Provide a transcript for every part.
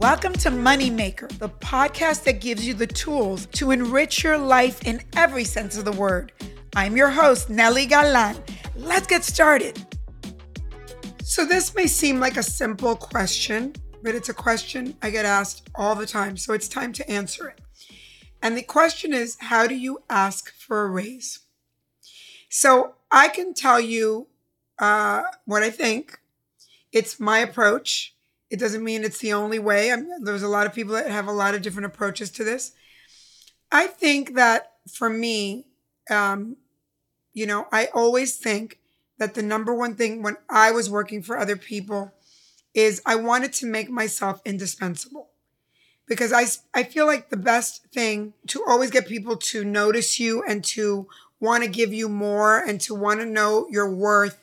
Welcome to Moneymaker, the podcast that gives you the tools to enrich your life in every sense of the word. I'm your host, Nely Galan. Let's get started. So, this may seem like a simple question, but it's a question I get asked all the time. So, it's time to answer it. And the question is how do you ask for a raise? So, I can tell you uh, what I think. It's my approach. It doesn't mean it's the only way. I'm, there's a lot of people that have a lot of different approaches to this. I think that for me, um, you know, I always think that the number one thing when I was working for other people is I wanted to make myself indispensable because I, I feel like the best thing to always get people to notice you and to want to give you more and to want to know your worth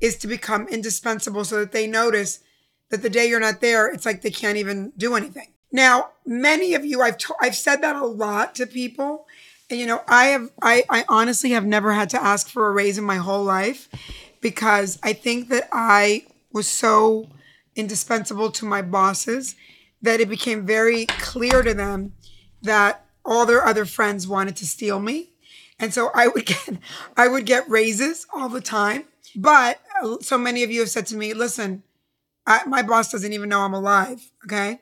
is to become indispensable so that they notice that the day you're not there, it's like they can't even do anything. Now, many of you, I've, to, I've said that a lot to people. And, you know, I have, I, I honestly have never had to ask for a raise in my whole life because I think that I was so indispensable to my bosses that it became very clear to them that all their other friends wanted to steal me. And so I would get, I would get raises all the time. But uh, so many of you have said to me, listen, I, my boss doesn't even know I'm alive. Okay.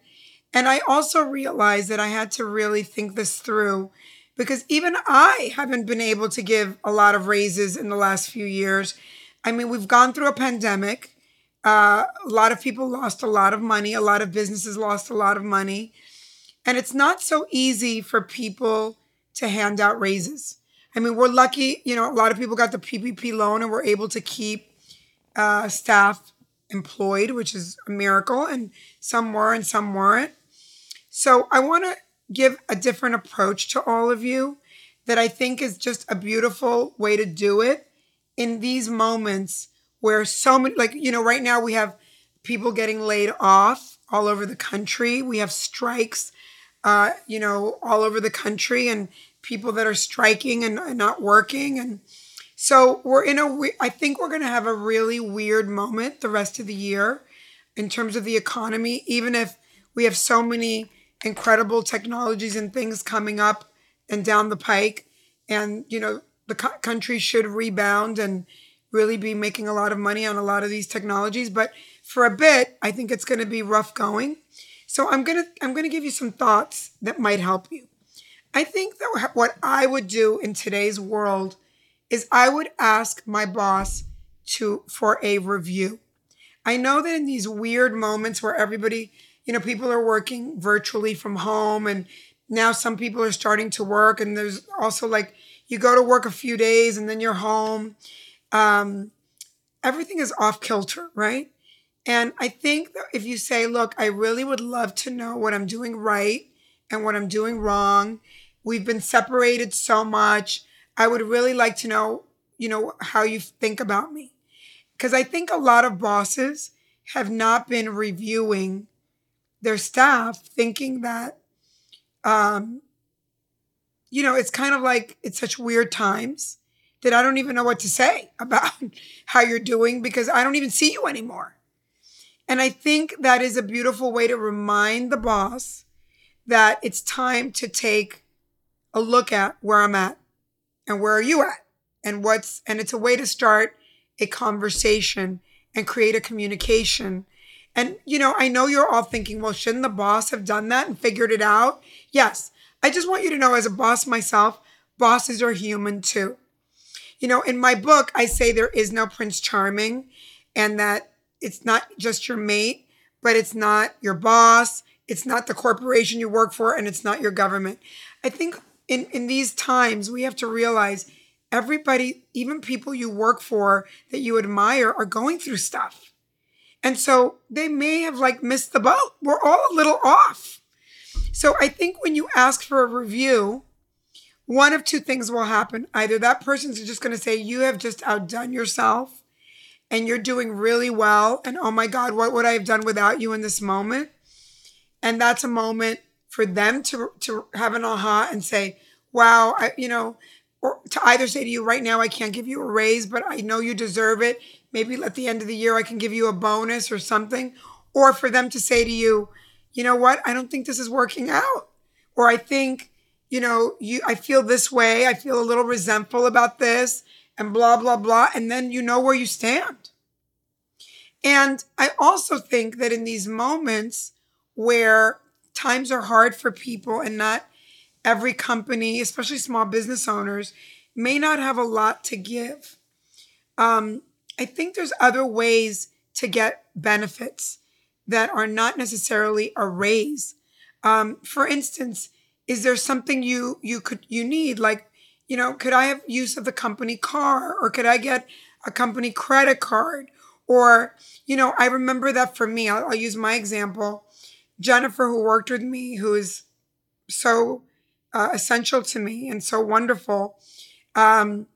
And I also realized that I had to really think this through because even I haven't been able to give a lot of raises in the last few years. I mean, we've gone through a pandemic. Uh, a lot of people lost a lot of money. A lot of businesses lost a lot of money. And it's not so easy for people to hand out raises. I mean, we're lucky, you know, a lot of people got the PPP loan and were able to keep uh, staff employed, which is a miracle, and some were and some weren't. So I want to give a different approach to all of you that I think is just a beautiful way to do it in these moments where so many, like, you know, right now we have people getting laid off all over the country. We have strikes, uh, you know, all over the country and people that are striking and, and not working. And so we're in a, I think we're going to have a really weird moment the rest of the year in terms of the economy, even if we have so many incredible technologies and things coming up and down the pike. And, you know, the co- country should rebound and really be making a lot of money on a lot of these technologies. But for a bit, I think it's going to be rough going. So I'm to I'm going to give you some thoughts that might help you. I think that what I would do in today's world is I would ask my boss to for a review. I know that in these weird moments where everybody you know, people are working virtually from home and now some people are starting to work and there's also like you go to work a few days and then you're home. Um, everything is off kilter, right? And I think that if you say, look, I really would love to know what I'm doing right and what I'm doing wrong. We've been separated so much. I would really like to know, you know, how you think about me. Because I think a lot of bosses have not been reviewing their staff thinking that um you know it's kind of like it's such weird times that I don't even know what to say about how you're doing because I don't even see you anymore. And I think that is a beautiful way to remind the boss that it's time to take a look at where I'm at and where are you at and what's and it's a way to start a conversation and create a communication and, you know, I know you're all thinking, well, shouldn't the boss have done that and figured it out? Yes. I just want you to know, as a boss myself, bosses are human too. You know, in my book, I say there is no Prince Charming and that it's not just your mate, but it's not your boss, it's not the corporation you work for, and it's not your government. I think in, in these times, we have to realize everybody, even people you work for that you admire, are going through stuff And so they may have like missed the boat. We're all a little off. So I think when you ask for a review, one of two things will happen. Either that person's just going to say, You have just outdone yourself and you're doing really well. And oh my God, what would I have done without you in this moment? And that's a moment for them to, to have an aha and say, Wow, I, you know, or to either say to you right now, I can't give you a raise, but I know you deserve it. Maybe at the end of the year, I can give you a bonus or something. Or for them to say to you, you know what, I don't think this is working out. Or I think you know, you I feel this way, I feel a little resentful about this and blah blah blah and then you know where you stand. And I also think that in these moments where times are hard for people and not every company, especially small business owners, may not have a lot to give. Um, I think there's other ways to get benefits that are not necessarily a raise. Um, for instance, is there something you you could you need like you know could i have use of the company car or could i get a company credit card or you know i remember that for me i'll, I'll use my example jennifer who worked with me who is so uh, essential to me and so wonderful. Um,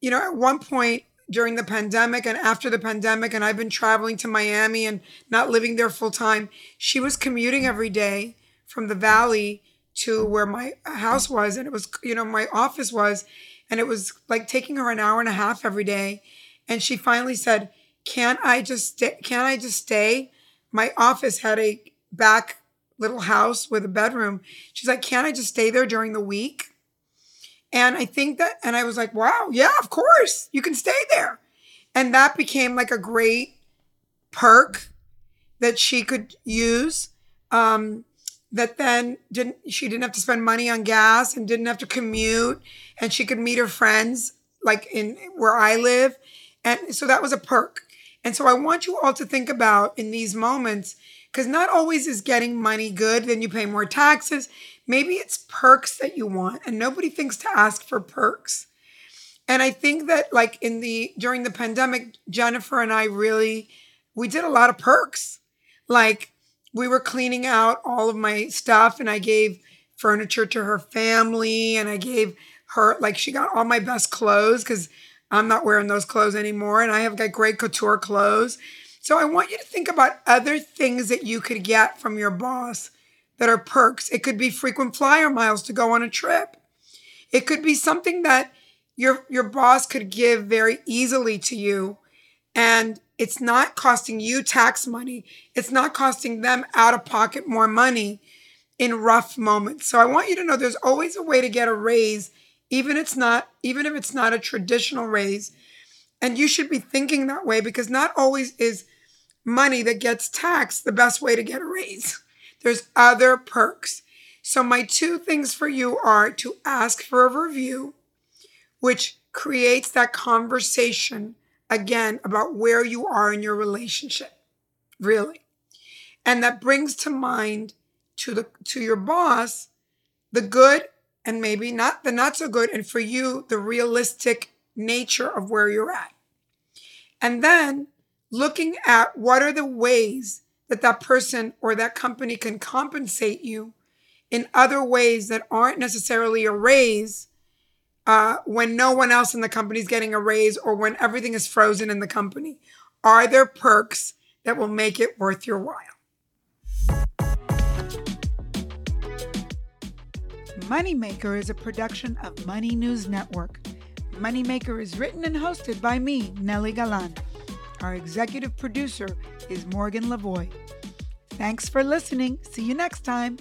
you know at one point during the pandemic and after the pandemic and i've been traveling to miami and not living there full time she was commuting every day from the valley to where my house was and it was you know my office was and it was like taking her an hour and a half every day. And she finally said can't i just stay can't i just stay? My office had a back little house with a bedroom. She's like can't i just stay there during the week? And i think that and i was like wow yeah of course you can stay there. And that became like a great perk that she could use um, that then didn't she didn't have to spend money on gas and didn't have to commute and she could meet her friends like in where I live. And so that was a perk. And so I want you all to think about in these moments cuz not always is getting money good then you pay more taxes. Maybe it's perks that you want and nobody thinks to ask for perks. And I think that like in the during the pandemic Jennifer and I really we did a lot of perks. Like we were cleaning out all of my stuff and I gave furniture to her family and I gave her like she got all my best clothes because I'm not wearing those clothes anymore and I have got great couture clothes. So I want you to think about other things that you could get from your boss that are perks. It could be frequent flyer miles to go on a trip. It could be something that your your boss could give very easily to you and it's not costing you tax money. It's not costing them out of pocket more money in rough moments. So I want you to know there's always a way to get a raise, even it's not, even if it's not a traditional raise. And you should be thinking that way because not always is money that gets taxed the best way to get a raise. There's other perks. So my two things for you are to ask for a review, which creates that conversation again about where you are in your relationship really and that brings to mind to the to your boss the good and maybe not the not so good and for you the realistic nature of where you're at and then looking at what are the ways that that person or that company can compensate you in other ways that aren't necessarily a raise uh, when no one else in the company is getting a raise or when everything is frozen in the company? Are there perks that will make it worth your while? Moneymaker is a production of Money News Network. Moneymaker is written and hosted by me, Nely Galan. Our executive producer is Morgan Lavoy. Thanks for listening. See you next time.